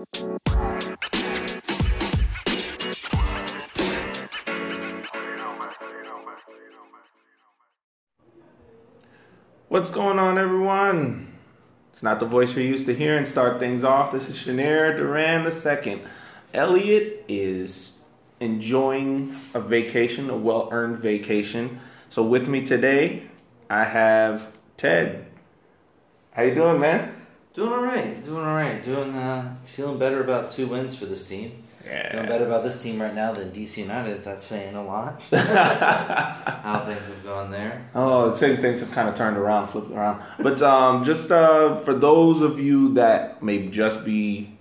What's going on, everyone? It's not the voice you're used to hearing. Start things off. This is Chenier Duran II. Elliot is enjoying a vacation, a well earned vacation. So with me today, I have Ted. How you doing, man? Doing all right. Doing all right. Doing uh, feeling better about two wins for this team. Yeah. Feeling better about this team right now than DC United. That's saying a lot. How things have gone there. Oh, same things have kind of turned around, flipped around. But um, just uh, for those of you that may just be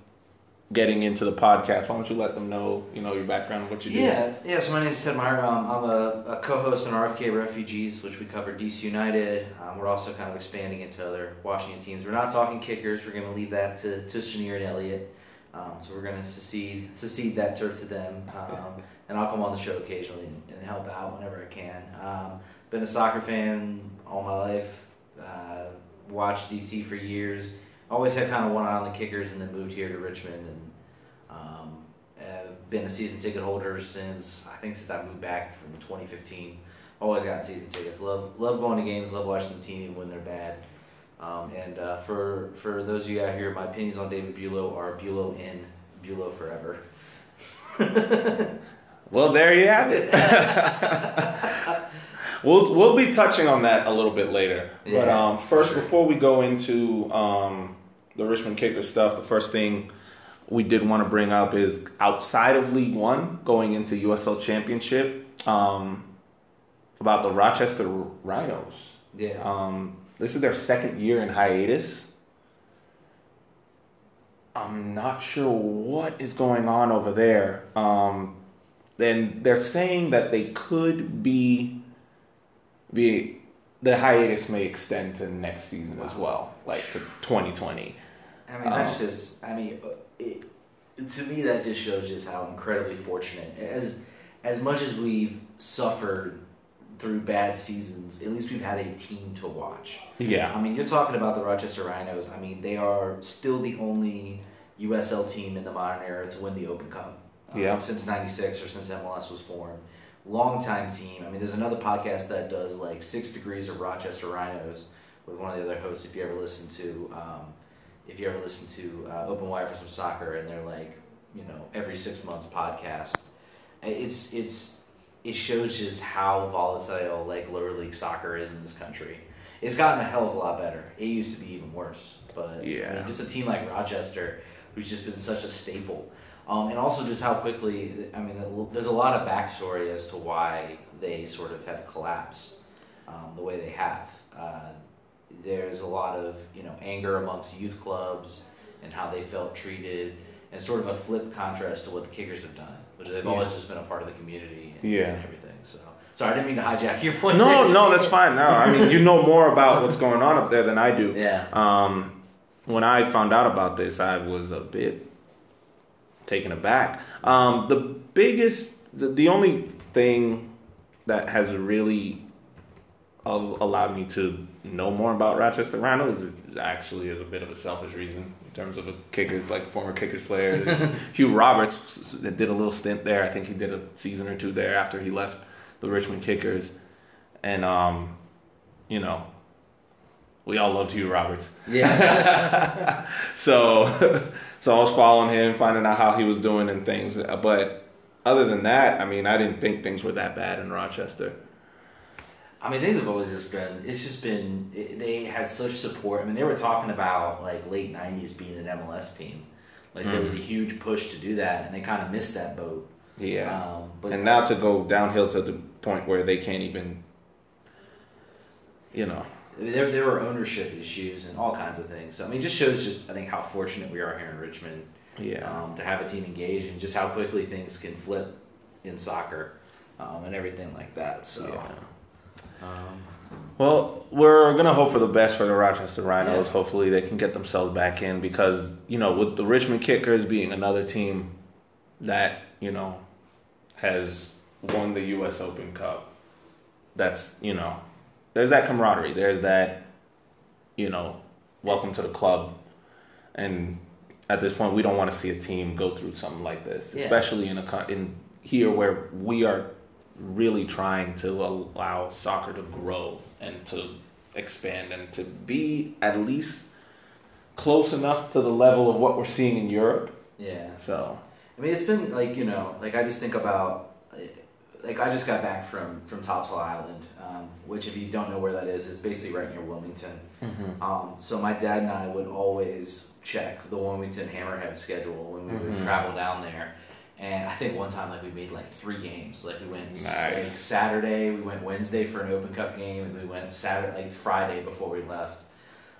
getting into the podcast, why don't you let them know, you know, your background, what you do? Yeah, yeah. So my name is Ted Meyer. Um, I'm a, a co-host on RFK Refugees, which we cover DC United. Um, we're also kind of expanding into other Washington teams. We're not talking kickers. We're going to leave that to to Chenier and Elliott. Um, so we're going to secede secede that turf to them, um, and I'll come on the show occasionally and, and help out whenever I can. Um, been a soccer fan all my life. Uh, watched DC for years. Always had kind of one eye on the kickers, and then moved here to Richmond and um, have been a season ticket holder since I think since I moved back from 2015. Always gotten season tickets. Love love going to games. Love watching the team even when they're bad. Um, and uh, for for those of you out here, my opinions on David Bulow are Bulow in, Bulow forever. Well, there you have it. we'll we'll be touching on that a little bit later. but um, first, sure. before we go into um, the Richmond Kicker stuff, the first thing we did want to bring up is outside of League One, going into USL Championship, um, about the Rochester Rhinos. Yeah. Um, this is their second year in hiatus. I'm not sure what is going on over there. Um, then they're saying that they could be be the hiatus may extend to next season as well, like to 2020. I mean, that's Um, just. I mean, uh, it, to me, that just shows just how incredibly fortunate. As as much as we've suffered through bad seasons, at least we've had a team to watch. Yeah, I mean, you're talking about the Rochester Rhinos. I mean, they are still the only USL team in the modern era to win the Open Cup. um, Yeah. Since '96 or since MLS was formed. Longtime team. I mean, there's another podcast that does like Six Degrees of Rochester Rhinos with one of the other hosts. If you ever listen to, um, if you ever listen to uh, Open Wire for some soccer, and they're like, you know, every six months podcast. It's it's it shows just how volatile like lower league soccer is in this country. It's gotten a hell of a lot better. It used to be even worse, but I Yeah. mean, just a team like Rochester, who's just been such a staple, um, and also just how quickly. I mean, there's a lot of backstory as to why they sort of have collapsed um, the way they have. Uh, there's a lot of you know anger amongst youth clubs and how they felt treated, and sort of a flip contrast to what the Kickers have done, which they've Yeah. always just been a part of the community and, Yeah. and everything. So sorry, I didn't mean to hijack your point. no, there. no, that's fine. No, I mean you know more about what's going on up there than I do. Yeah. Um, when I found out about this, I was a bit taken aback. Um, the biggest, the, the only thing that has really allowed me to know more about Rochester Rhinos is actually is a bit of a selfish reason in terms of a kickers, like former kickers player. Hugh Roberts s- did a little stint there. I think he did a season or two there after he left the Richmond Kickers, and um, you know, we all loved Hugh Roberts. Yeah. So, so I was following him, finding out how he was doing and things. But other than that, I mean, I didn't think things were that bad in Rochester. I mean, things have always just been. It's just been. It, they had such support. I mean, they were talking about like late '90s being an MLS team. Like there was a huge push to do that, and they kind of missed that boat. Yeah. Um, but and now to go downhill to the point where they can't even, you know. There there were ownership issues and all kinds of things. So I mean, it just shows just I think how fortunate we are here in Richmond. Yeah. um, to have a team engaged and just how quickly things can flip in soccer um, and everything like that. So, um, Well, we're gonna hope for the best for the Rochester Rhinos. Yeah. Hopefully, they can get themselves back in because you know, with the Richmond Kickers being another team that you know has won the U.S. Open Cup, that's you know, there's that camaraderie. There's that, you know, welcome to the club, and at this point, we don't want to see a team go through something like this, Yeah. especially in a in here where we are really trying to allow soccer to grow and to expand and to be at least close enough to the level of what we're seeing in Europe. Yeah. So I mean, it's been like you know, like I just think about, like I just got back from from Topsail Island, um, which if you don't know where that is, is basically right near Wilmington. Um, so my dad and I would always check the Wilmington Hammerhead schedule when we would Mhm. travel down there. And I think one time like we made like three games. Like we went s- like Saturday, we went Wednesday for an Open Cup game, and we went Saturday like Friday before we left.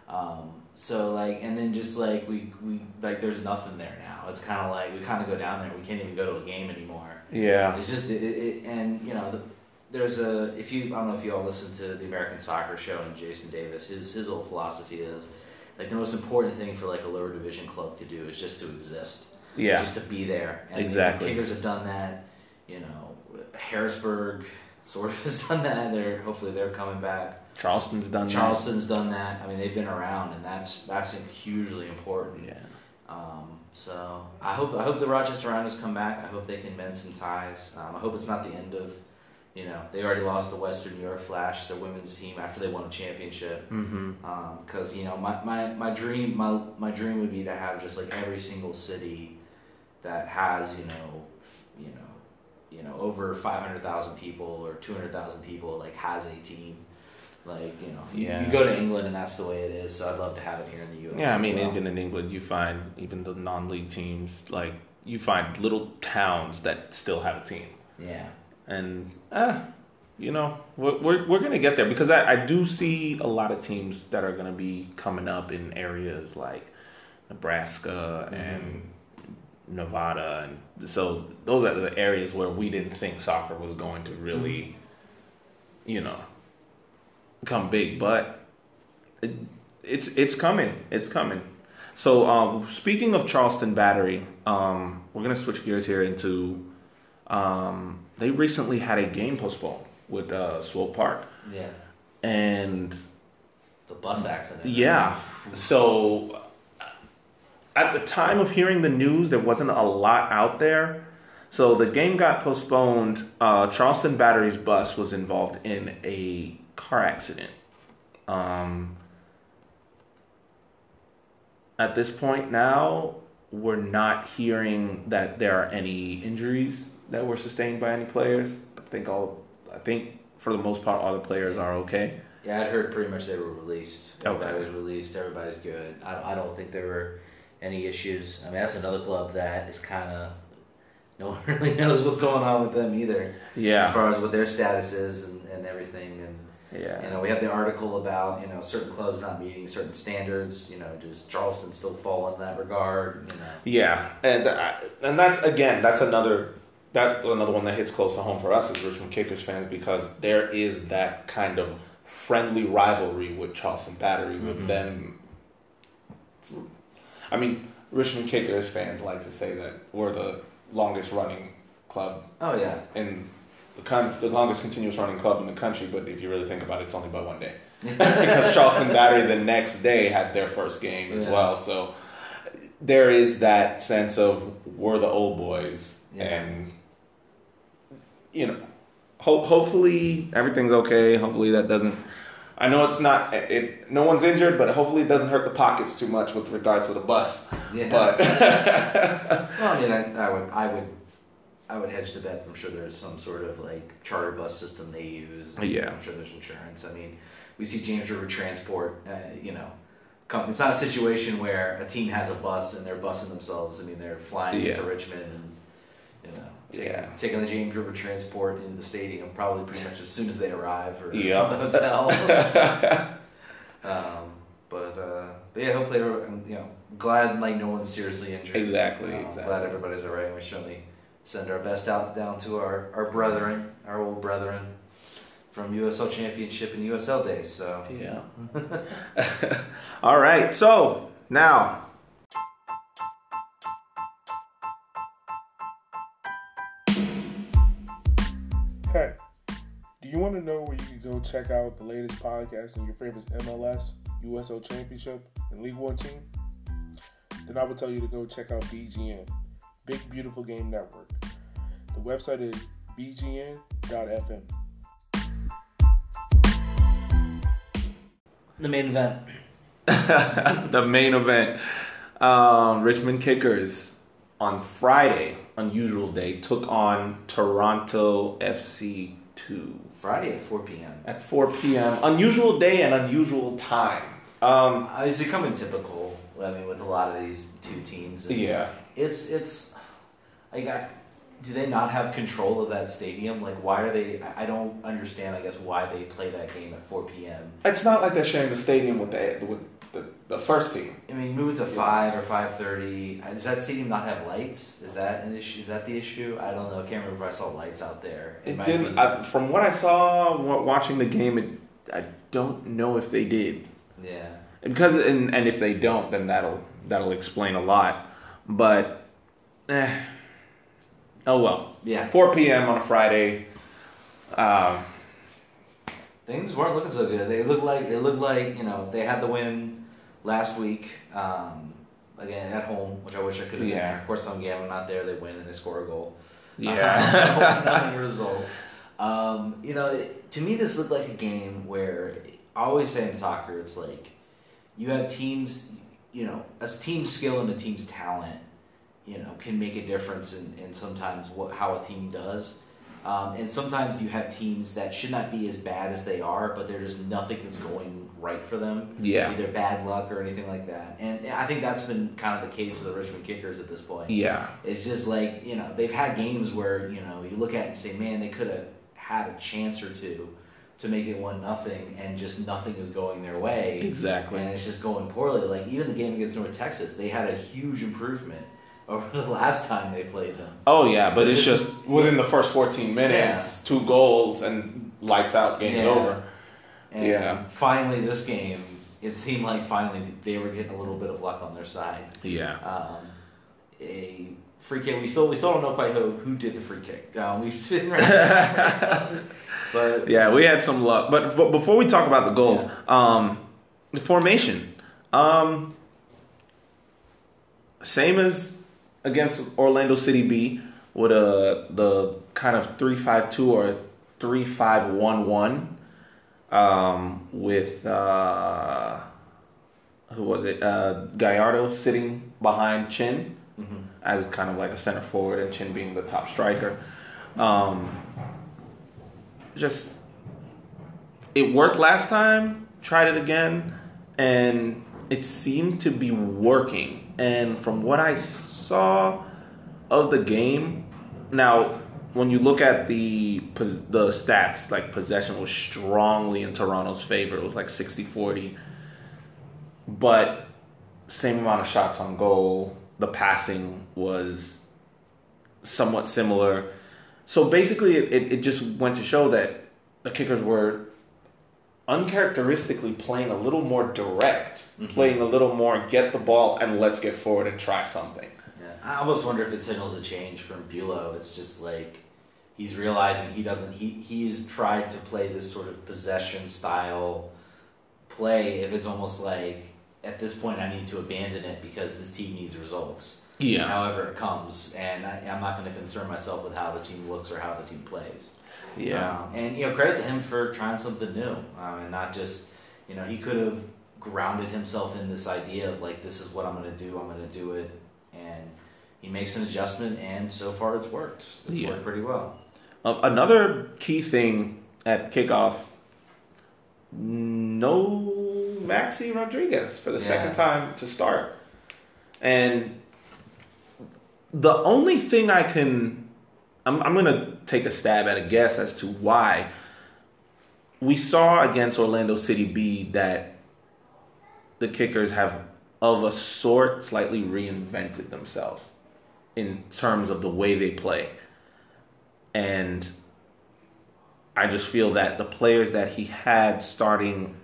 Um, so like, and then just like we we like there's nothing there now. It's kind of like we kind of go down there. We can't even go to a game anymore. yeah, It's just it, it and you know the, there's a if you I don't know if you all listen to the American Soccer Show and Jason Davis his his whole philosophy is like the most important thing for like a lower division club to do is just to exist yeah, just to be there and Exactly. the Kickers have done that you know Harrisburg sort of has done that they're hopefully they're coming back Charleston's done that. Charleston's done that I mean they've been around and that's that's hugely important Yeah, um, so I hope I hope the Rochester Rhinos come back. I hope they can mend some ties. Um, I hope it's not the end of, you know, they already lost the Western New York Flash, their women's team after they won a championship. mm-hmm. Because you know my, my, my dream my my dream would be to have just like every single city that has you know you know you know over five hundred thousand people or two hundred thousand people like has a team. Like you know, you- Yeah. you go to England and that's the way it is. So I'd love to have it here in the U.S. Yeah, I mean, well. even in England, you find even the non-league teams like you find little towns that still have a team, yeah. and uh, you know we're we're, we're gonna get there because I, I do see a lot of teams that are gonna be coming up in areas like Nebraska and Nevada, and so those are the areas where we didn't think soccer was going to really, you know, come big, but it, it's it's coming. It's coming. So um, speaking of Charleston Battery, um, we're gonna switch gears here into. Um, they recently had a game postponed with uh, Swope Park, Yeah. and The bus accident. yeah. So uh, at the time of hearing the news, there wasn't a lot out there. So the game got postponed. Uh, Charleston Battery's bus was involved in a car accident. Um, at this point now, we're not hearing that there are any injuries that were sustained by any players. I think all. I think for the most part, all the players are okay. Yeah, I'd heard pretty much they were released. Everybody Okay. was released. Everybody's good. I, I don't think there were any issues. I mean, that's another club that is kind of no one really knows what's going on with them either, Yeah, as far as what their status is and, and everything. And Yeah. you know, we have the article about you know certain clubs not meeting certain standards. You know, does Charleston still fall in that regard? You know, Yeah, and uh, and that's again that's another that another one that hits close to home for us as Richmond Kickers fans because there is that kind of friendly rivalry with Charleston Battery with Mhm. them. I mean, Richmond Kickers fans like to say that we're the longest running club oh yeah, in the con- the longest continuous running club in the country, but if you really think about it, it's only by one day because Charleston Battery the next day had their first game as Yeah. well. So there is that sense of we're the old boys, Yeah. and you know, ho- hopefully everything's okay. Hopefully that doesn't. I know it's not. It no one's injured, but hopefully it doesn't hurt the pockets too much with regards to the bus. yeah. But Well, I mean, I, I would, I would, I would hedge the bet. I'm sure there's some sort of like charter bus system they use. Yeah. I'm sure there's insurance. I mean, we see James River Transport. Uh, you know, come, it's not a situation where a team has a bus and they're busing themselves. I mean, they're flying Yeah. into Richmond and you know, taking, Yeah. taking the James River Transport into the stadium probably pretty much as soon as they arrive or Yep. from the hotel. um, but uh, but yeah, hopefully, I'm, you know, glad like no one's seriously injured. Exactly, Uh, exactly. Glad everybody's all right. and We certainly send our best out down to our our brethren, our old brethren from USL Championship and USL days. So Yeah. All right. So now, check out the latest podcast on your favorite MLS, USL Championship, and League One team? then I would tell you to go check out BGN, Big Beautiful Game Network. The website is bgn.fm. The main event. the main event. Um, Richmond Kickers on Friday, unusual day, took on Toronto FC 2 Friday at 4 p.m. at 4 p.m. Unusual day and unusual time. Um, Uh, it's becoming typical. I mean, with a lot of these two teams. And yeah. It's it's like I, do they not have control of that stadium? Like, why are they? I I don't understand. I guess why they play that game at 4 p.m. It's not like they're sharing the stadium with the with the, first team. I mean, move it to five or five thirty. Does that stadium not have lights? Is that an issue? Is that the issue? I don't know. I can't remember if I saw lights out there. It might didn't. be- I, from what I saw watching the game, it, I don't know if they did. yeah. because and, and if they don't then that'll that'll explain a lot but eh, oh well Yeah. 4 p.m on a friday um, Things weren't looking so good. They looked like they looked like you know they had the win last week. Um, again at home, which I wish I could have. been Yeah. there. Of course, some game I'm not there. They win and they score a goal. yeah Nothing result. Um, you know, it- to me, this looked like a game where I always say in soccer, it's like you have teams. You know, a team's skill and a team's talent, you know, can make a difference in, in sometimes what how a team does. Um, and sometimes you have teams that should not be as bad as they are, but they're just nothing is going right for them. Yeah. Either bad luck or anything like that. And I think that's been kind of the case of the Richmond Kickers at this point. yeah It's just like, you know, they've had games where, you know, you look at it and say, man, they could have had a chance or two to make it one nothing and just nothing is going their way. exactly And it's just going poorly. Like even the game against North Texas, they had a huge improvement over the last time they played them. oh yeah but it's just within the first 14 minutes Yeah. two goals and lights out game's Yeah. over And Yeah. finally this game, it seemed like finally they were getting a little bit of luck on their side. yeah um, a free kick. We still we still don't know quite who who did the free kick. Um, we've seen right, but yeah we had some luck but f- before we talk about the goals um the formation um same as against Orlando City B with a the kind of three five two or three five one one um with uh who was it? Uh Gallardo sitting behind Chin Mhm. as kind of like a center forward and Chin being the top striker. Um just it worked last time tried it again and it seemed to be working. And from what i saw of the game. Now when you look at the the stats like possession was strongly in toronto's favor. It was like 60-40 but same amount of shots on goal. The passing was somewhat similar. So basically, it, it, it just went to show that the kickers were uncharacteristically playing a little more direct, mm-hmm. playing a little more get the ball and let's get forward and try something. I almost wonder if it signals a change from Bulow. It's just like he's realizing he doesn't. He he's tried to play this sort of possession style play. If it's almost like at this point I need to abandon it because this team needs results. Yeah. However it comes, and I, I'm not going to concern myself with how the team looks or how the team plays. yeah, Um, and you know, credit to him for trying something new, um, and not just you know he could have grounded himself in this idea of like this is what I'm going to do, I'm going to do it, and he makes an adjustment, and so far it's worked. It's Yeah. worked pretty well. Um, another key thing at kickoff no Maxi Rodriguez for the Yeah. second time to start. And the only thing I can, I'm, I'm going to take a stab at a guess as to why. We saw against Orlando City B that the kickers have, of a sort, slightly reinvented themselves in terms of the way they play. And I just feel that the players that he had starting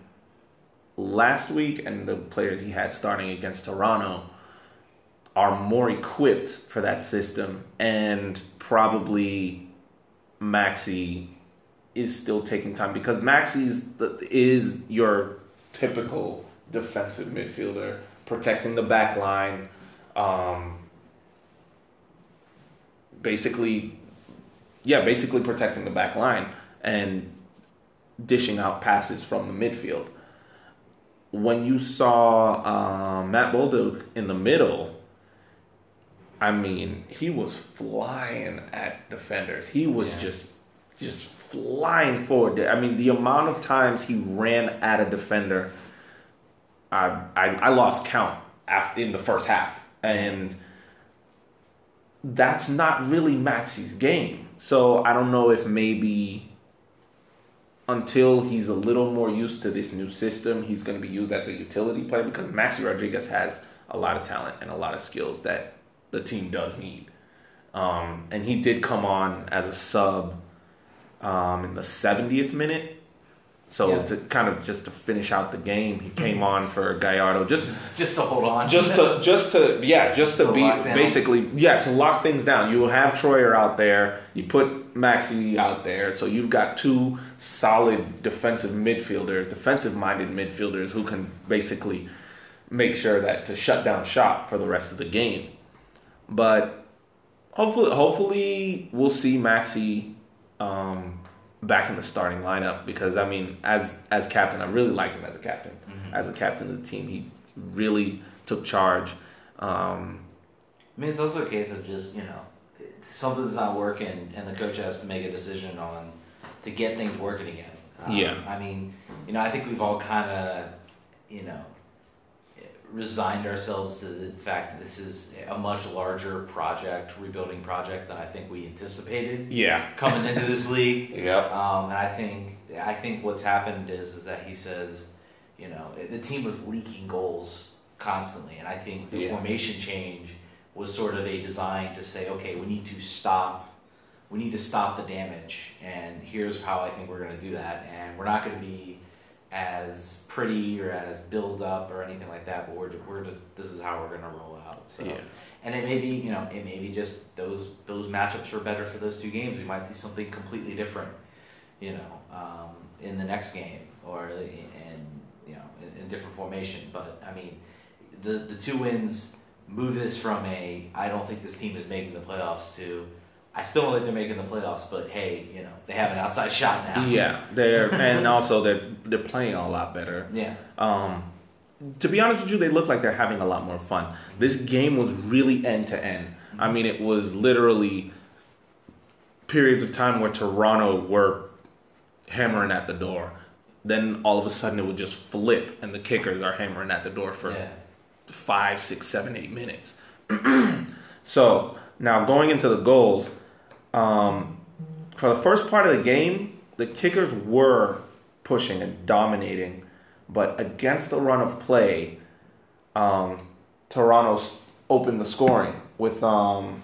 last week and the players he had starting against Toronto are more equipped for that system and probably Maxi is still taking time because Maxi's is your typical defensive midfielder protecting the back line um, basically, yeah, basically protecting the back line and dishing out passes from the midfield. When you saw uh, Matt Bolduc in the middle, I mean, he was flying at defenders. He was Yeah. just just flying forward. I mean, the amount of times he ran at a defender, I I, I lost count after in the first half, and that's not really Maxi's game. So I don't know if maybe until he's a little more used to this new system, he's going to be used as a utility player because Maxi Rodriguez has a lot of talent and a lot of skills that the team does need. Um, and he did come on as a sub um, in the 70th minute. So Yeah. to kind of just to finish out the game, he came on for Gallardo. Just Just, just to hold on. just to just to yeah just to To be basically yeah to lock things down. You have troyer out there. You put maxi out there. So you've got two solid defensive midfielders defensive minded midfielders who can basically make sure that to shut down shop for the rest of the game. But hopefully hopefully we'll see maxi um, back in the starting lineup because I mean, as as captain, I really liked him as a captain. As a captain of the team, he really took charge. Um, I mean, it's also a case of just you know something's not working, and the coach has to make a decision on to get things working again. Um, Yeah. I mean, you know, I think we've all kind of, you know, resigned ourselves to the fact that this is a much larger project, rebuilding project than I think we anticipated yeah. coming into this league. Yep. Um, and I think I think what's happened is is that he says, you know, the team was leaking goals constantly, and I think the Yeah. formation change was sort of a design to say, okay, we need to stop, we need to stop the damage, and here's how I think we're going to do that, and we're not going to be as pretty or as build up or anything like that, but we're we're just this is how we're going to roll out. So. Yeah. And it may be, you know, it may be just those those matchups were better for those two games. We might see something completely different, you know, um, in the next game or in you know in, in different formation. But I mean, the the two wins move this from a I don't think this team is making the playoffs to I still don't think they're making the playoffs, but hey, you know, they have an outside shot now. Yeah, they're and also they're they're playing a lot better. Yeah. Um, to be honest with you, they look like they're having a lot more fun. This game was really end to end. I mean, it was literally periods of time where Toronto were hammering at the door. Then all of a sudden it would just flip, and the kickers are hammering at the door for Yeah. five, six, seven, eight minutes. so now going into the goals, um, for the first part of the game, the kickers were pushing and dominating, but against the run of play, um, Toronto opened the scoring with um,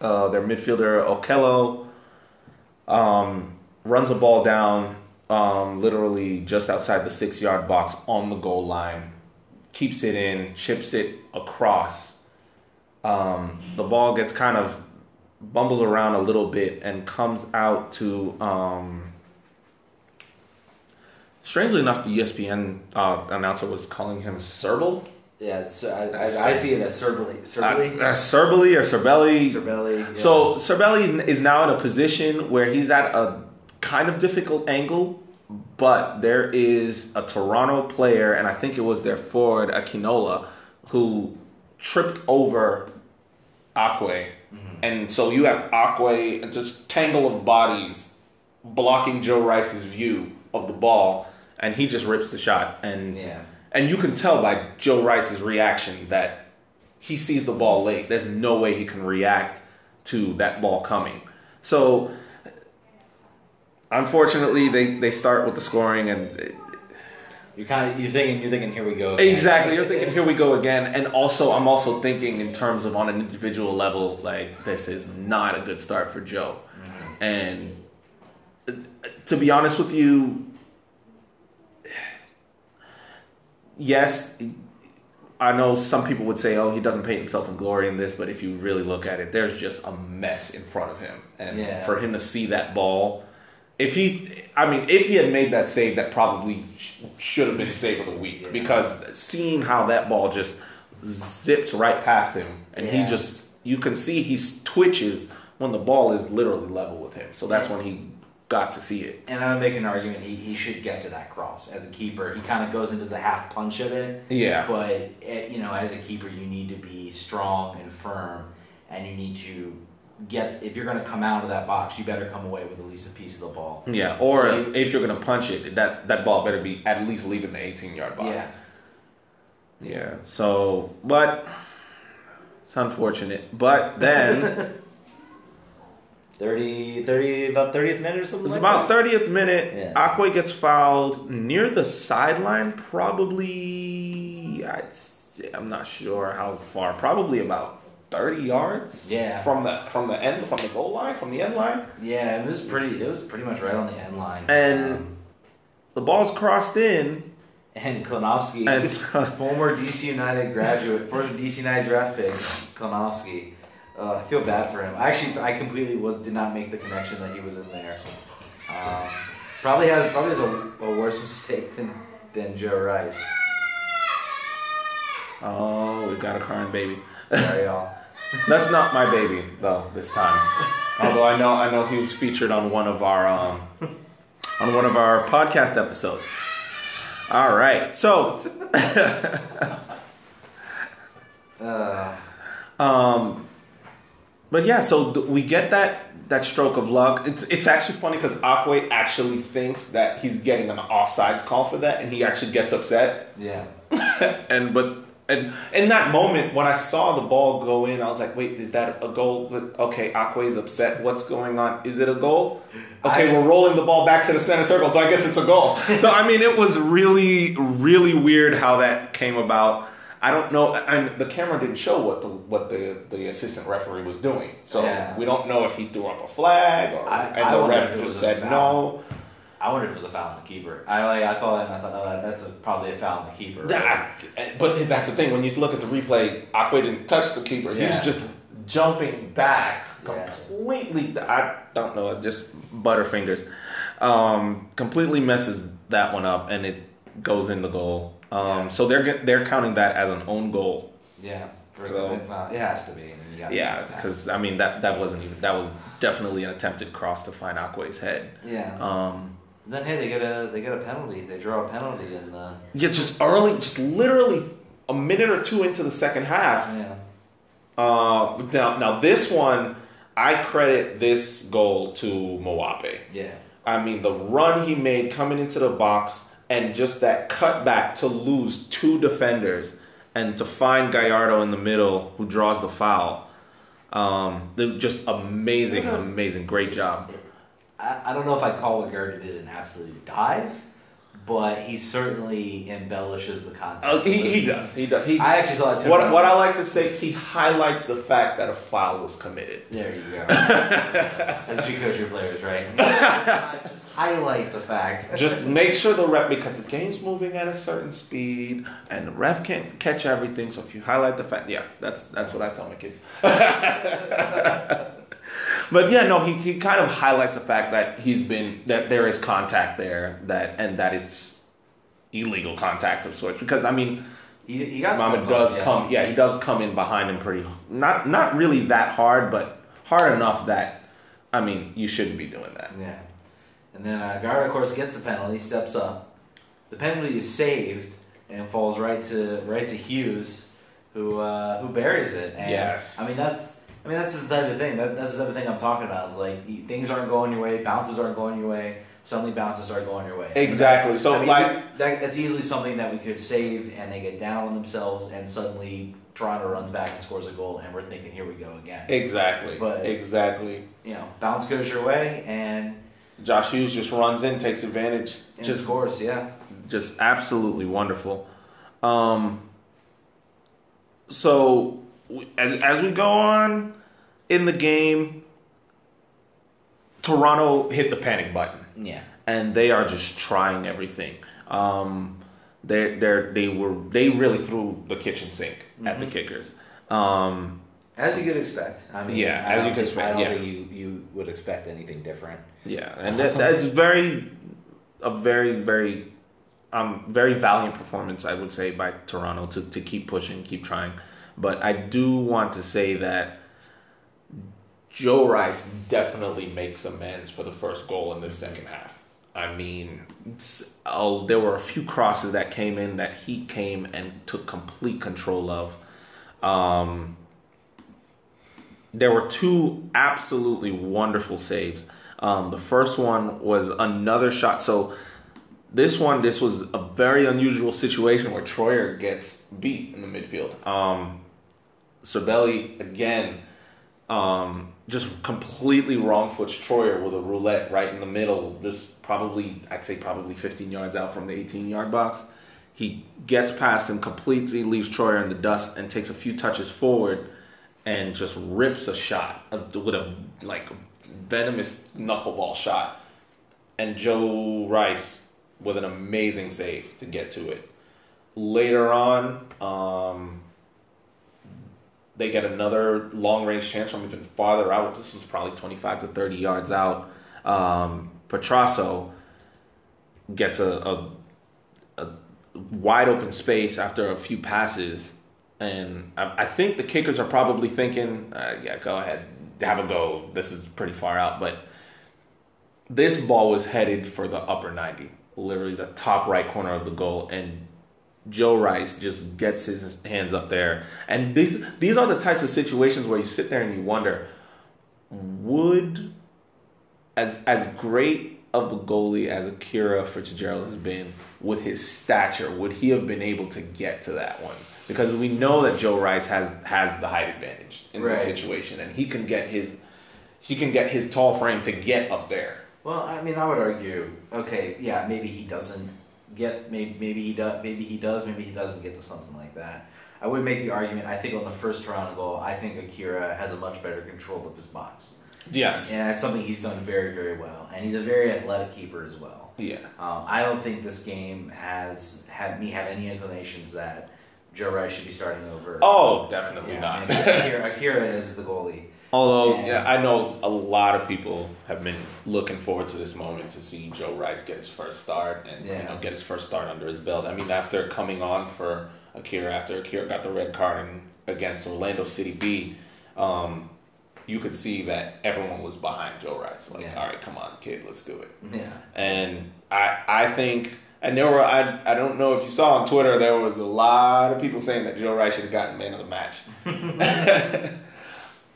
uh, their midfielder Okello um, runs a ball down um, literally just outside the six yard box on the goal line, keeps it in, chips it across. Um, the ball gets kind of bumbles around a little bit and comes out to. Um, strangely enough, the ESPN uh, announcer was calling him Serble. Yeah, it's, I, I, I see it as Cerbali. Uh, Cerbali? uh, or Cerbelli. Cerbali. yeah. So Cerbelli is now in a position where he's at a kind of difficult angle, but there is a Toronto player, and I think it was their forward Akinola, who tripped over Akwe, and so you have Akwe and just tangle of bodies blocking Joe Rice's view of the ball, and he just rips the shot, and Yeah. and you can tell by Joe Rice's reaction that he sees the ball late. There's no way he can react to that ball coming. So, unfortunately, they, they start with the scoring, and You're kind of you're thinking you're thinking here we go. again. exactly, you're thinking, here we go again. And also, I'm also thinking in terms of on an individual level, like this is not a good start for Joe. And uh, to be honest with you, yes, I know some people would say, "Oh, he doesn't paint himself in glory in this," but if you really look at it, there's just a mess in front of him, and Yeah. for him to see that ball, if he, I mean, if he had made that save, that probably sh- should have been save of the week Yeah. because seeing how that ball just zips right past him, and Yeah. he's just you can see he twitches when the ball is literally level with him. So that's when he got to see it. And I would make an argument he, he should get to that cross as a keeper. He kind of goes into the half punch of it. Yeah. But, eh, you know, as a keeper, you need to be strong and firm, and you need to get, if you're going to come out of that box, you better come away with at least a piece of the ball. Yeah, or So you- if you're gonna punch it, that that ball better be at least leaving the 18 yard box. Yeah. Yeah. So, but it's unfortunate. But then 30, 30, about 30th minute or something it's like about that? 30th minute. Yeah. Aquay gets fouled near the sideline. Probably, I'd, say- I'm not sure how far. Probably about 30 yards. Yeah. From the from the end from the goal line from the end line. Yeah, it was pretty, it was pretty much right on the end line. And- Um, The ball's crossed in. and Klenofsky, And former DC United graduate, former DC United draft pick, Klenofsky. Uh, I feel bad for him. Actually, I completely was did not make the connection that he was in there. Um, probably has probably has a, a worse mistake than than Joe Rice. oh, we got a crying baby. Sorry, y'all. That's not my baby though this time. Although I know I know he was featured on one of our um, on one of our podcast episodes. All right, so Uh, um, but yeah, so th- we get that that stroke of luck. It's it's actually funny because Aquay actually thinks that he's getting an offsides call for that, and he actually gets upset. yeah. and but and in that moment when I saw the ball go in, I was like, "Wait, is that a goal?" Okay, Aqua's upset. What's going on? Is it a goal? Okay, I- we're rolling the ball back to the center circle, so I guess it's a goal. so I mean, it was really, really weird how that came about. I don't know, and the camera didn't show what the what the, the assistant referee was doing, so Yeah. we don't know if he threw up a flag or I- and the ref just said no. I wonder if it was a foul on the keeper. I like I thought and I thought, oh, that's a, probably a foul on the keeper. That, but that's the thing. When you look at the replay, Aquay didn't touch the keeper. He's just jumping back Yeah. completely. I don't know. Just butterfingers. Um, completely messes that one up, and it goes in the goal. Um, Yeah. So they're they're counting that as an own goal. Yeah, for, So- it has to be. Yeah, because I mean that that wasn't even that was definitely an attempted cross to find Aquay's head. yeah. Um, then hey, they get a they get a penalty. They draw a penalty in the yeah, just early, just literally a minute or two into the second half. yeah. Uh, now, now this one, I credit this goal to Moape. Yeah. I mean, the run he made coming into the box and just that cutback to lose two defenders and to find Gallardo in the middle who draws the foul. Um, just amazing, amazing, great job. I, I don't know if I'd call what Gerda did an absolute dive, but he certainly embellishes the content. Uh, he, he does, he does. He, I actually saw it too. what, what I like to say, he highlights the fact that a foul was committed. There you go. As you coach your players, right? Just highlight the fact. just make sure the ref because the game's moving at a certain speed and the ref can't catch everything. So if you highlight the fact, yeah, that's that's what I tell my kids. but yeah, no, he, he kind of highlights the fact that he's been that there is contact there that and that it's illegal contact of sorts because I mean He, he got Mama does yeah. come yeah he does come in behind him pretty not not really that hard but hard enough that I mean you shouldn't be doing that. Yeah. And then uh, Gara, of course, gets the penalty, steps up. The penalty is saved and falls right to right to Hughes, who uh, who buries it. And, Yes. I mean that's I mean that's the type of thing. That, that's the type of thing I'm talking about. Is like things aren't going your way, bounces aren't going your way. Suddenly bounces start going your way. Exactly. So I mean, like that, that's easily something that we could save, and they get down on themselves, and suddenly Toronto runs back and scores a goal, and we're thinking, here we go again. exactly But- exactly. You know, bounce goes your way, and, Josh Hughes just runs in, takes advantage, and just scores. Yeah. just absolutely wonderful. Um, so as as we go on in the game, Toronto hit the panic button, Yeah. and they are just trying everything. Um, they they they were they really threw the kitchen sink at the Mhm. kickers. Um, As you could expect. I mean, Yeah, I as you could think- expect, I don't yeah. think you, you would expect anything different. Yeah, and that, that's very a very very um, very valiant performance, I would say, by Toronto to, to keep pushing, keep trying. But I do want to say that Joe Rice definitely makes amends for the first goal in the second half. I mean, oh, there were a few crosses that came in that he came and took complete control of. Um, there were two absolutely wonderful saves. Um, the first one was another shot. So this one, this was a very unusual situation where Troyer gets beat in the midfield. Um, Sabelli again um, just completely wrong foots Troyer with a roulette right in the middle, just probably, I'd say probably 15 yards out from the 18 yard box. He gets past him, completely leaves Troyer in the dust, and takes a few touches forward and just rips a shot with a like venomous knuckleball shot. And Joe Rice with an amazing save to get to it. Later on, um, they get another long range chance from even farther out. This was probably 25 to 30 yards out. Um, Petrasso gets a, a, a, wide open space after a few passes. And I, I think the kickers are probably thinking, uh, yeah, go ahead, have a go. This is pretty far out. But this ball was headed for the upper 90, literally the top right corner of the goal. And Joe Rice just gets his hands up there. And these these are the types of situations where you sit there and you wonder, would as as great of a goalie as Akira Fitzgerald has been with his stature, would he have been able to get to that one? Because we know that Joe Rice has has the height advantage in right. this situation, and he can get his he can get his tall frame to get up there. Well, I mean, I would argue, okay, yeah, maybe he doesn't get maybe maybe he does maybe he does maybe he doesn't get to something like that. I would make the argument. I think on the first Toronto goal, I think Akira has a much better control of his box. Yes, and that's something he's done very very well, and he's a very athletic keeper as well. Yeah, um, I don't think this game has had me have any inclinations that Joe Rice should be starting over. Oh, definitely yeah, not. Akira, Akira is the goalie. Although, yeah, I know a lot of people have been looking forward to this moment to see Joe Rice get his first start and yeah. you know get his first start under his belt. I mean, after coming on for Akira, after Akira got the red card and against Orlando City B, um, you could see that everyone was behind Joe Rice. Like, yeah. all right, come on, kid, let's do it. Yeah. And I, I think, and there were, I, I don't know if you saw on Twitter, there was a lot of people saying that Joe Rice should have gotten man of the match.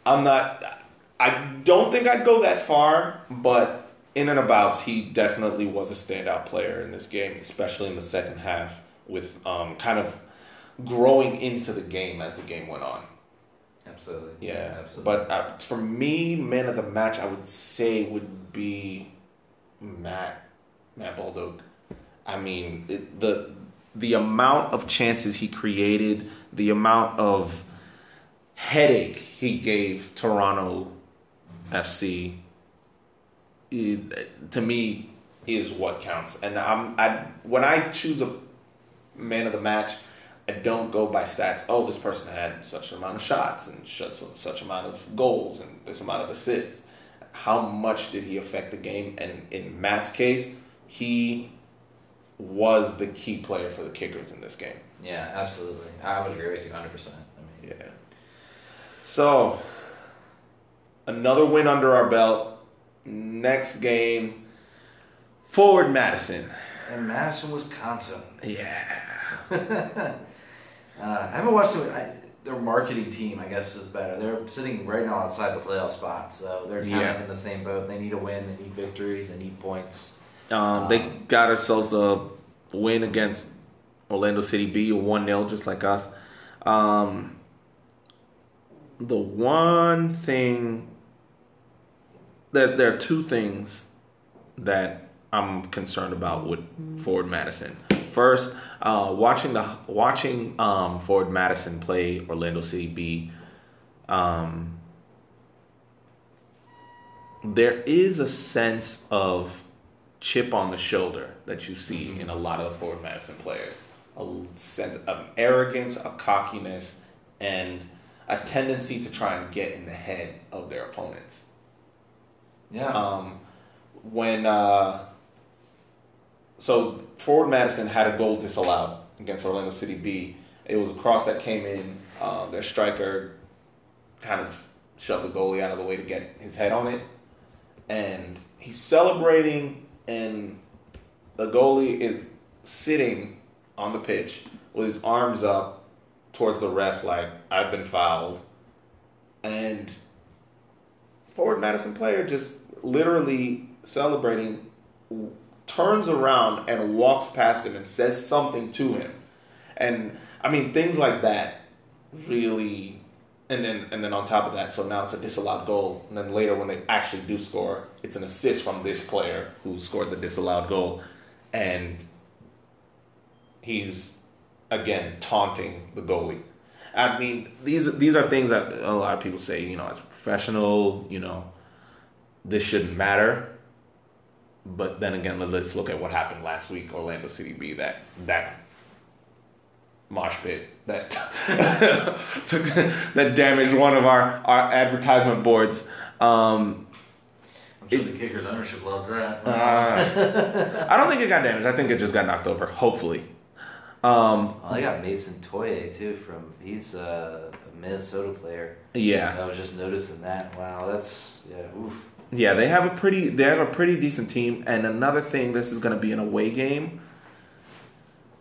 I'm not. I don't think I'd go that far, but in and about, he definitely was a standout player in this game, especially in the second half, with um, kind of growing into the game as the game went on. Absolutely. Yeah. Absolutely. But uh, for me, man of the match, I would say would be Matt Matt Bolduc. I mean, it, the the amount of chances he created, the amount of headache he gave Toronto FC it, to me is what counts. And I'm I when I choose a man of the match, I don't go by stats. Oh, this person had such an amount of shots and such such amount of goals and this amount of assists. How much did he affect the game? And in Matt's case, he was the key player for the kickers in this game. Yeah, absolutely. I would agree with you 100%. I mean, yeah. So, another win under our belt. Next game, Forward Madison. In Madison, Wisconsin. Yeah. uh, I haven't watched them. I, their marketing team, I guess, is better. They're sitting right now outside the playoff spot, so they're kind of yeah. in the same boat. They need a win. They need victories. They need points. Um, um, they got ourselves a win against Orlando City B, one 0 just like us. Um, the one thing that there are two things that I'm concerned about with Forward Madison. First, uh, watching the watching um, Forward Madison play Orlando City B, um, there is a sense of chip on the shoulder that you see in a lot of the Forward Madison players. A sense of arrogance, a cockiness, and a tendency to try and get in the head of their opponents. Yeah. Um, when uh, so Forward Madison had a goal disallowed against Orlando City B. It was a cross that came in. Uh, their striker kind of shoved the goalie out of the way to get his head on it, and he's celebrating, and the goalie is sitting on the pitch with his arms up towards the ref, like I've been fouled, and forward Madison player just literally celebrating turns around and walks past him and says something to him. And I mean things like that really and then and then on top of that, so now it's a disallowed goal. And then later when they actually do score, it's an assist from this player who scored the disallowed goal. And he's again taunting the goalie. I mean, these these are things that a lot of people say, you know, as a professional, you know, this shouldn't matter. But then again, let's look at what happened last week, Orlando City B. That that mosh pit that took that damaged one of our our advertisement boards. Um, I'm sure it, the Kickers ownership loves that. uh, I don't think it got damaged. I think it just got knocked over. Hopefully. Um, well, I got Mason Toye too from he's a Minnesota player. Yeah, I was just noticing that. Wow, that's yeah. Oof. Yeah, they have a pretty they have a pretty decent team. And another thing, this is going to be an away game,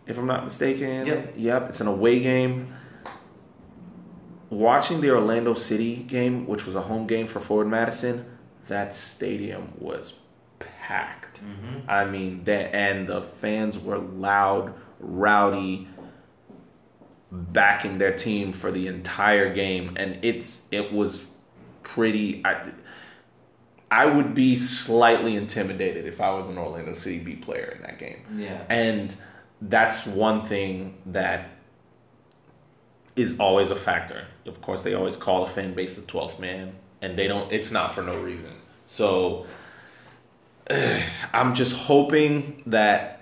if I'm not mistaken. Yep. Yep, it's an away game. Watching the Orlando City game, which was a home game for Forward Madison, that stadium was packed. Mm-hmm. I mean, that and the fans were loud, rowdy, backing their team for the entire game, and it's it was pretty. I, I would be slightly intimidated if I was an Orlando City B player in that game. Yeah. And that's one thing that is always a factor. Of course, they always call a fan base the 12th man, and they don't, it's not for no reason. So I'm just hoping that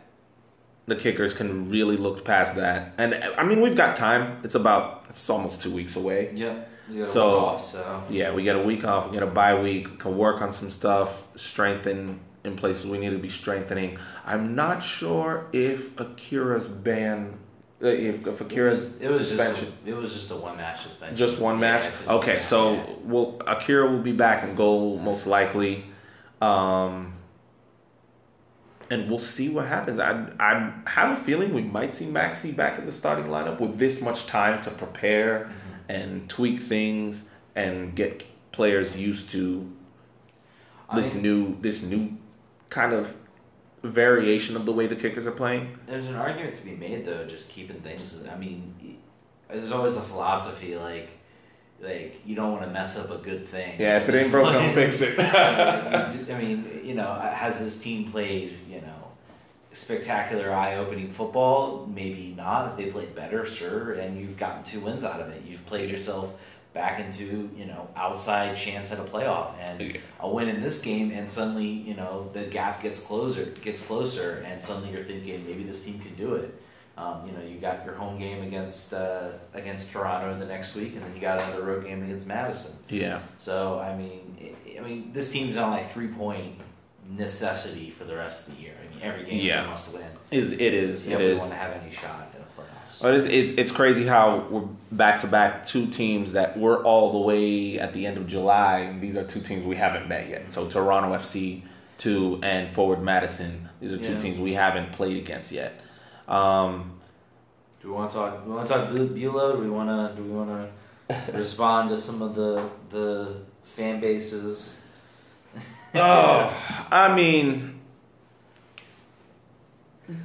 the kickers can really look past that. And I mean, we've got time. It's about, it's almost two weeks away. Yeah so, off, so yeah, we get a week off. We get a bye week. Can work on some stuff. Strengthen in places we need to be strengthening. I'm not sure if Akira's ban, uh, if, if Akira's it was, it was suspension. Just a, it was just a one match suspension. Just one match. Yeah, okay, one so match, will Akira will be back in goal most likely. Um, and we'll see what happens. I I have a feeling we might see Maxi back in the starting lineup with this much time to prepare. Mm-hmm and tweak things and get players used to this I, new this new kind of variation of the way the kickers are playing. There's an argument to be made though, just keeping things. I mean, there's always the philosophy like like you don't want to mess up a good thing. Yeah, if it ain't broke, don't fix it. I mean, you know, has this team played spectacular eye-opening football maybe not they played better sure and you've gotten two wins out of it. You've played yourself back into you know outside chance at a playoff and yeah. a win in this game and suddenly you know the gap gets closer gets closer and suddenly you're thinking maybe this team can do it. Um, you know you got your home game against uh, against Toronto in the next week and then you got another road game against Madison. Yeah. So I mean I mean this team's on like three point necessity for the rest of the year. I mean, every game yeah. is a must win. Is it is if it is. want to have any shot in the playoffs. Well, it's, it's, it's crazy how we're back to back two teams that were all the way at the end of July, and these are two teams we haven't met yet. So Toronto FC two and Forward Madison. These are two yeah. teams we haven't played against yet. Um, do we want to talk? Do we want to talk Bulow? Do we want to? Do we want to respond to some of the the fan bases? Oh, I mean,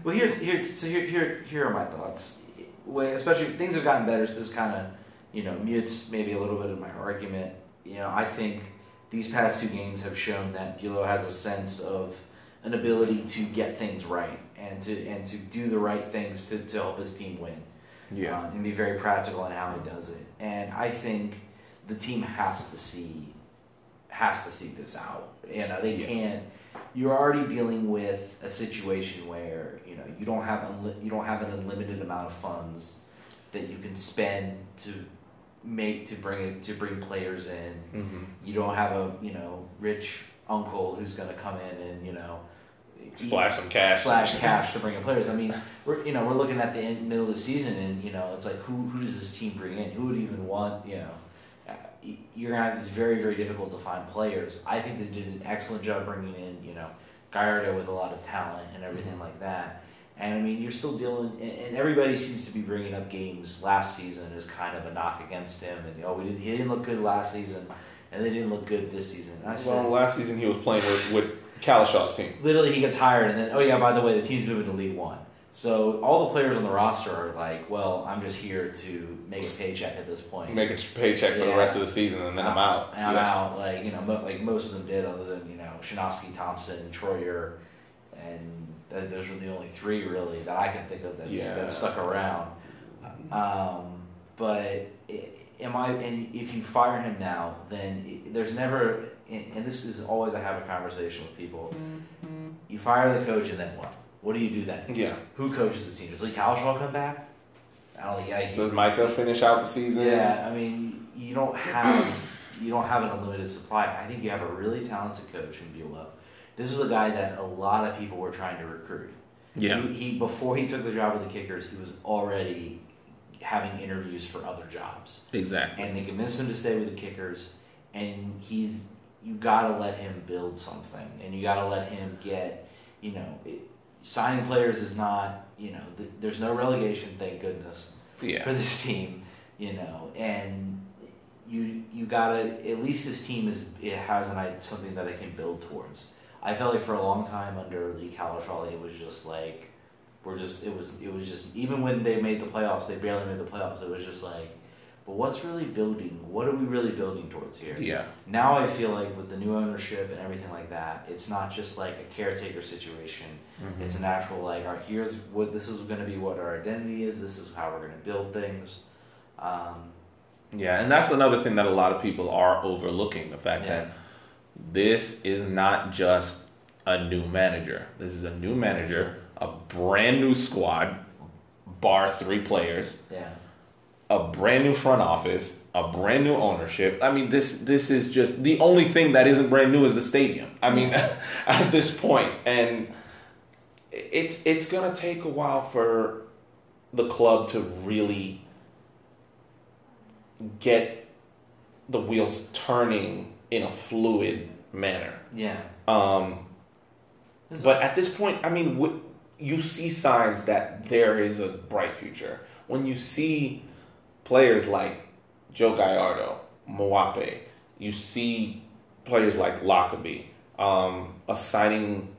well, here's here's so here here here are my thoughts. Especially things have gotten better, so this kind of you know mutes maybe a little bit of my argument. You know, I think these past two games have shown that Bulow has a sense of an ability to get things right and to and to do the right things to, to help his team win. Yeah, uh, and be very practical in how he does it. And I think the team has to see has to see this out. You know, they yeah. can't. You're already dealing with a situation where you know you don't have unli- you don't have an unlimited amount of funds that you can spend to make to bring it to bring players in. Mm-hmm. You don't have a you know rich uncle who's going to come in and you know Splash some cash. splash cash to bring in players. I mean, we're you know we're looking at the end, middle of the season, and you know it's like who who does this team bring in? Who would even want you know? You're gonna have it's very very difficult to find players. I think they did an excellent job bringing in you know Gallardo with a lot of talent and everything Mm-hmm. like that. And I mean, you're still dealing, and everybody seems to be bringing up games last season as kind of a knock against him. And oh, we didn't, he didn't look good last season, and they didn't look good this season. And I said, Well, last season he was playing with, with Cowlishaw's team. literally he gets hired and then oh yeah by the way the team's moving to league one so all the players on the roster are like well i'm just here to make a paycheck at this point Make a paycheck for the rest of the season, and then I'm out. and i'm Yeah. out like you know mo- like most of them did other than you know Shinovsky, thompson troyer and th- those were the only three really that i can think of that's, Yeah. that stuck around um, but i- am I? And if you fire him now, then i there's never. And and this is always I have a conversation with people. You fire the coach, and then what? What do you do then? Yeah. Who coaches the team? Does Leigh Cowlishaw come back? I don't think. Yeah, Does Micah finish out the season? yeah, I mean, you don't have you don't have an unlimited supply. I think you have a really talented coach in Bulow. This was a guy that a lot of people were trying to recruit. Yeah. He, he before he took the job with the Kickers, he was already having interviews for other jobs, Exactly. and they convinced him to stay with the Kickers. And he's you gotta let him build something, and you gotta let him get you know it, signing players is not you know th- there's no relegation, thank goodness for this team, you know, and you you gotta at least this team is it has an something that it can build towards. I felt like for a long time under Leigh Cowlishaw, it was just like we're just it was it was just even when they made the playoffs, they barely made the playoffs. It was just like, but what's really building? What are we really building towards here? Yeah. Now I feel like with the new ownership and everything like that, it's not just like a caretaker situation. Mhm. It's an actual like, all right, here's what this is going to be, what our identity is. This is how we're going to build things. Um, Yeah, and that's another thing that a lot of people are overlooking the fact Yeah. that this is not just a new manager. This is a new manager, a brand new squad, bar three players, yeah, a brand new front office, a brand new ownership. I mean, this this is just the only thing that isn't brand new is the stadium. I mean, at this point, and it's it's gonna take a while for the club to really get the wheels turning in a fluid manner. yeah. Um, but at this point, I mean, w- you see signs that there is a bright future. When you see players like Joe Gallardo, Mwape, you see players like Lockerbie, um, assigning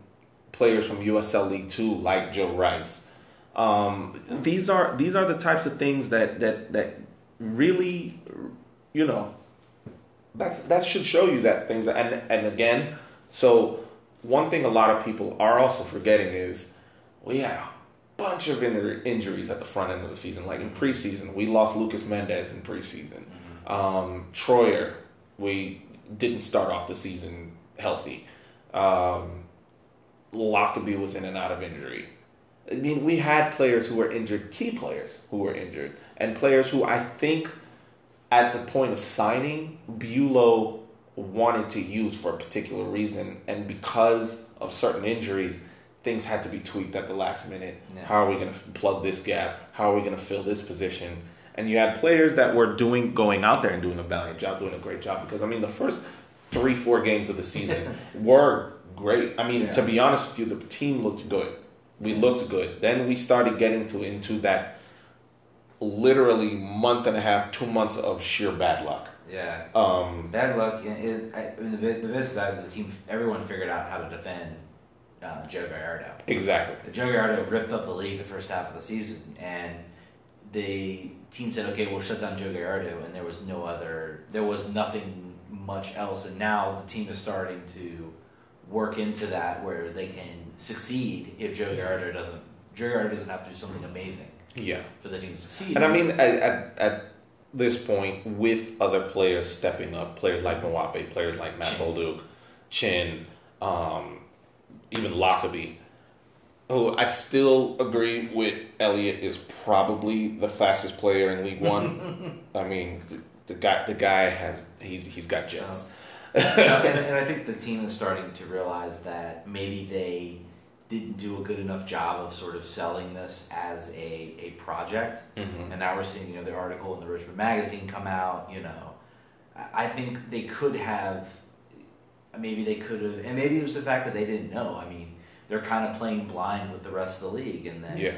players from USL League Two like Joe Rice. Um, these are these are the types of things that that that really, you know, that's that should show you that things and and again so one thing a lot of people are also forgetting is we had a bunch of in- injuries at the front end of the season. Like in preseason we lost lucas mendez in preseason. Um, troyer we didn't start off the season healthy. Um, lockerbie was in and out of injury. I mean we had players who were injured key players who were injured and players who i think at the point of signing, Bulow wanted to use for a particular reason, and because of certain injuries, things had to be tweaked at the last minute. Yeah. How are we going to plug this gap? How are we going to fill this position? And you had players that were doing, going out there and doing a valiant job, doing a great job. Because I mean, the first three, four games of the season were great. I mean, to be honest with you, the team looked good. We looked good. Then we started getting to into that literally month and a half, two months of sheer bad luck. yeah. Um, Bad luck. and It, I, mean, the, the best about it, the team, everyone figured out how to defend uh, Joe Gallardo. exactly. Joe Gallardo ripped up the league the first half of the season, and the team said, "Okay, we'll shut down Joe Gallardo," and there was no other, there was nothing much else. And now the team is starting to work into that where they can succeed if Joe Gallardo doesn't. Joe Gallardo doesn't have to do something amazing Yeah. for the team to succeed. And I mean, at, at, at this point, with other players stepping up, players like Mwape, players like Matt. Bolduc, Chin, um, even Lockerbie, who I still agree with Elliott is probably the fastest player in League One. I mean, the, the guy, the guy has he's he's got jets. And, and I think the team is starting to realize that maybe they didn't do a good enough job of sort of selling this as a, a project. Mhm. And now we're seeing, you know, the article in the Richmond Magazine come out, you know. I think they could have, maybe they could have, and maybe it was the fact that they didn't know. I mean, they're kind of playing blind with the rest of the league, and then, Yeah.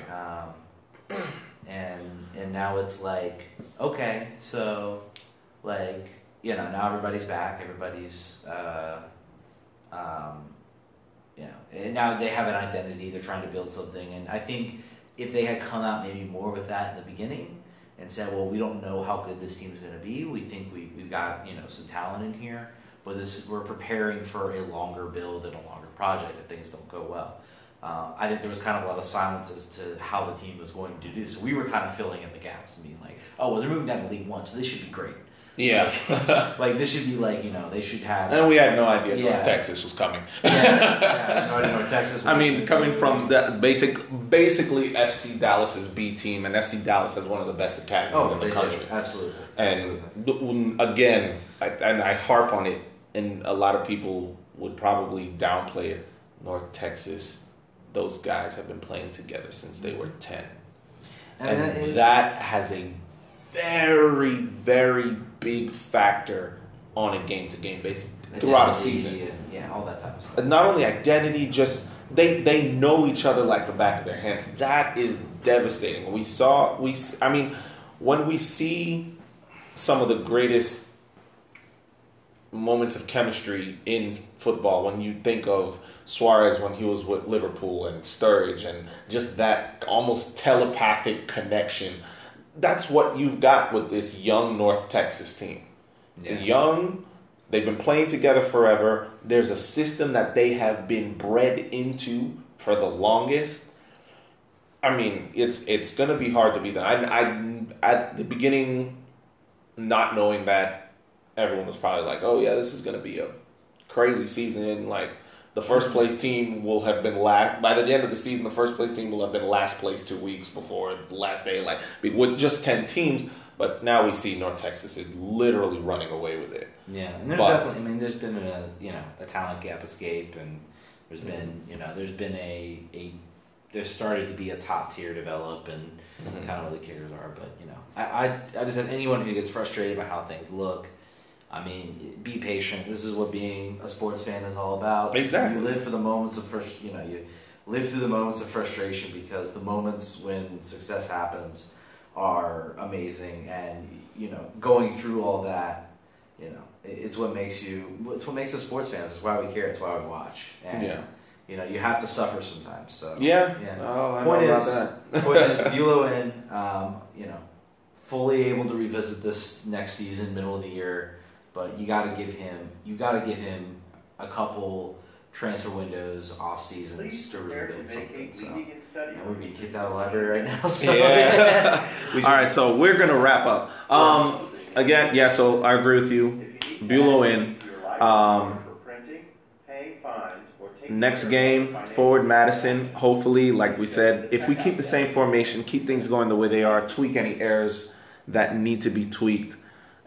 um, and and now it's like, okay, so, like, you know, now everybody's back, everybody's, uh, um, you know, and now they have an identity. They're trying to build something, and I think if they had come out maybe more with that in the beginning and said, "Well, we don't know how good this team's going to be. We think we we've got you know some talent in here, but this we're preparing for a longer build and a longer project if things don't go well." Uh, I think there was kind of a lot of silence as to how the team was going to do. So we were kind of filling in the gaps, and being like, "Oh, well, they're moving down to League One, so this should be great. Yeah. Like, like, this should be like you know they should have." and we had no idea Yeah. Texas was coming. yeah, yeah, you know, I didn't Texas. I mean, coming from the basic, basically FC Dallas's B team, and FC Dallas has one of the best academies oh, in the country. did. absolutely, And absolutely. again, I, and I harp on it, and a lot of people would probably downplay it. North Texas, those guys have been playing together since they were ten, And, and, that is- that has a very, very big factor on a game-to-game basis throughout a season. and, yeah, all that type of stuff. not only identity, just they they know each other like the back of their hands. That is devastating. We saw we I mean when we see some of the greatest moments of chemistry in football when you think of Suarez when he was with Liverpool and Sturridge and just that almost telepathic connection. That's what you've got with this young North Texas team. Yeah. young they've been playing together forever. There's a system that they have been bred into for the longest. I mean it's it's going to be hard to beat them. I, I at the beginning not knowing that everyone was probably like oh yeah this is going to be a crazy season like the first place team will have been last by the end of the season the first place team will have been last place two weeks before the last day like with just 10 teams but now we see north texas is literally running away with it Yeah, and there's But- definitely. I mean, there's been a you know a talent gap escape, and there's been you know there's been a a there's started to be a top tier develop, and Mhm. kind of where the kickers are. But you know, I, I I just have anyone who gets frustrated by how things look. I mean, be patient. This is what being a sports fan is all about. Exactly. You live for the moments of first. You know, you live through the moments of frustration because the moments when success happens are amazing, and you know, going through all that you know, it's what makes you. It's what makes us sports fans. It's why we care. It's why we watch. And Yeah. you know, you have to suffer sometimes. So Yeah. yeah. Oh, I Point know is- about that. Point is, Bulow in, um, you know, fully able to revisit this next season, middle of the year. But you got to give him. You got to give him a couple transfer windows, off seasons to really build something. So. And we're being kicked out of the library right now. So Yeah. All right, so we're gonna wrap up. Um, again, yeah. So I agree with you. Bulow in. Um, next game, forward Madison. Hopefully, like we said, if we keep the same formation, keep things going the way they are, tweak any errors that need to be tweaked,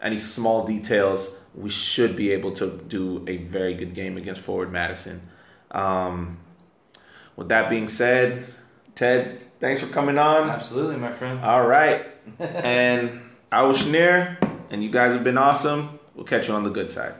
any small details, we should be able to do a very good game against forward Madison. Um, with that being said, Ted, thanks for coming on. Absolutely, my friend. All right. and I was Chenier, and you guys have been awesome. We'll catch you on the good side.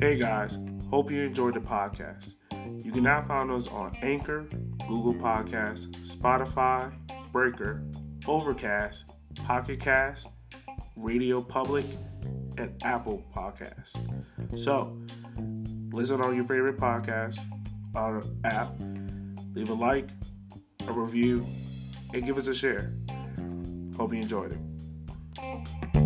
Hey guys, hope you enjoyed the podcast. You can now find us on Anchor, Google Podcasts, Spotify, Breaker, Overcast, Pocket Cast, Radio Public, and Apple Podcasts. So, listen on your favorite podcast uh, app, leave a like, a review, and give us a share. Hope you enjoyed it.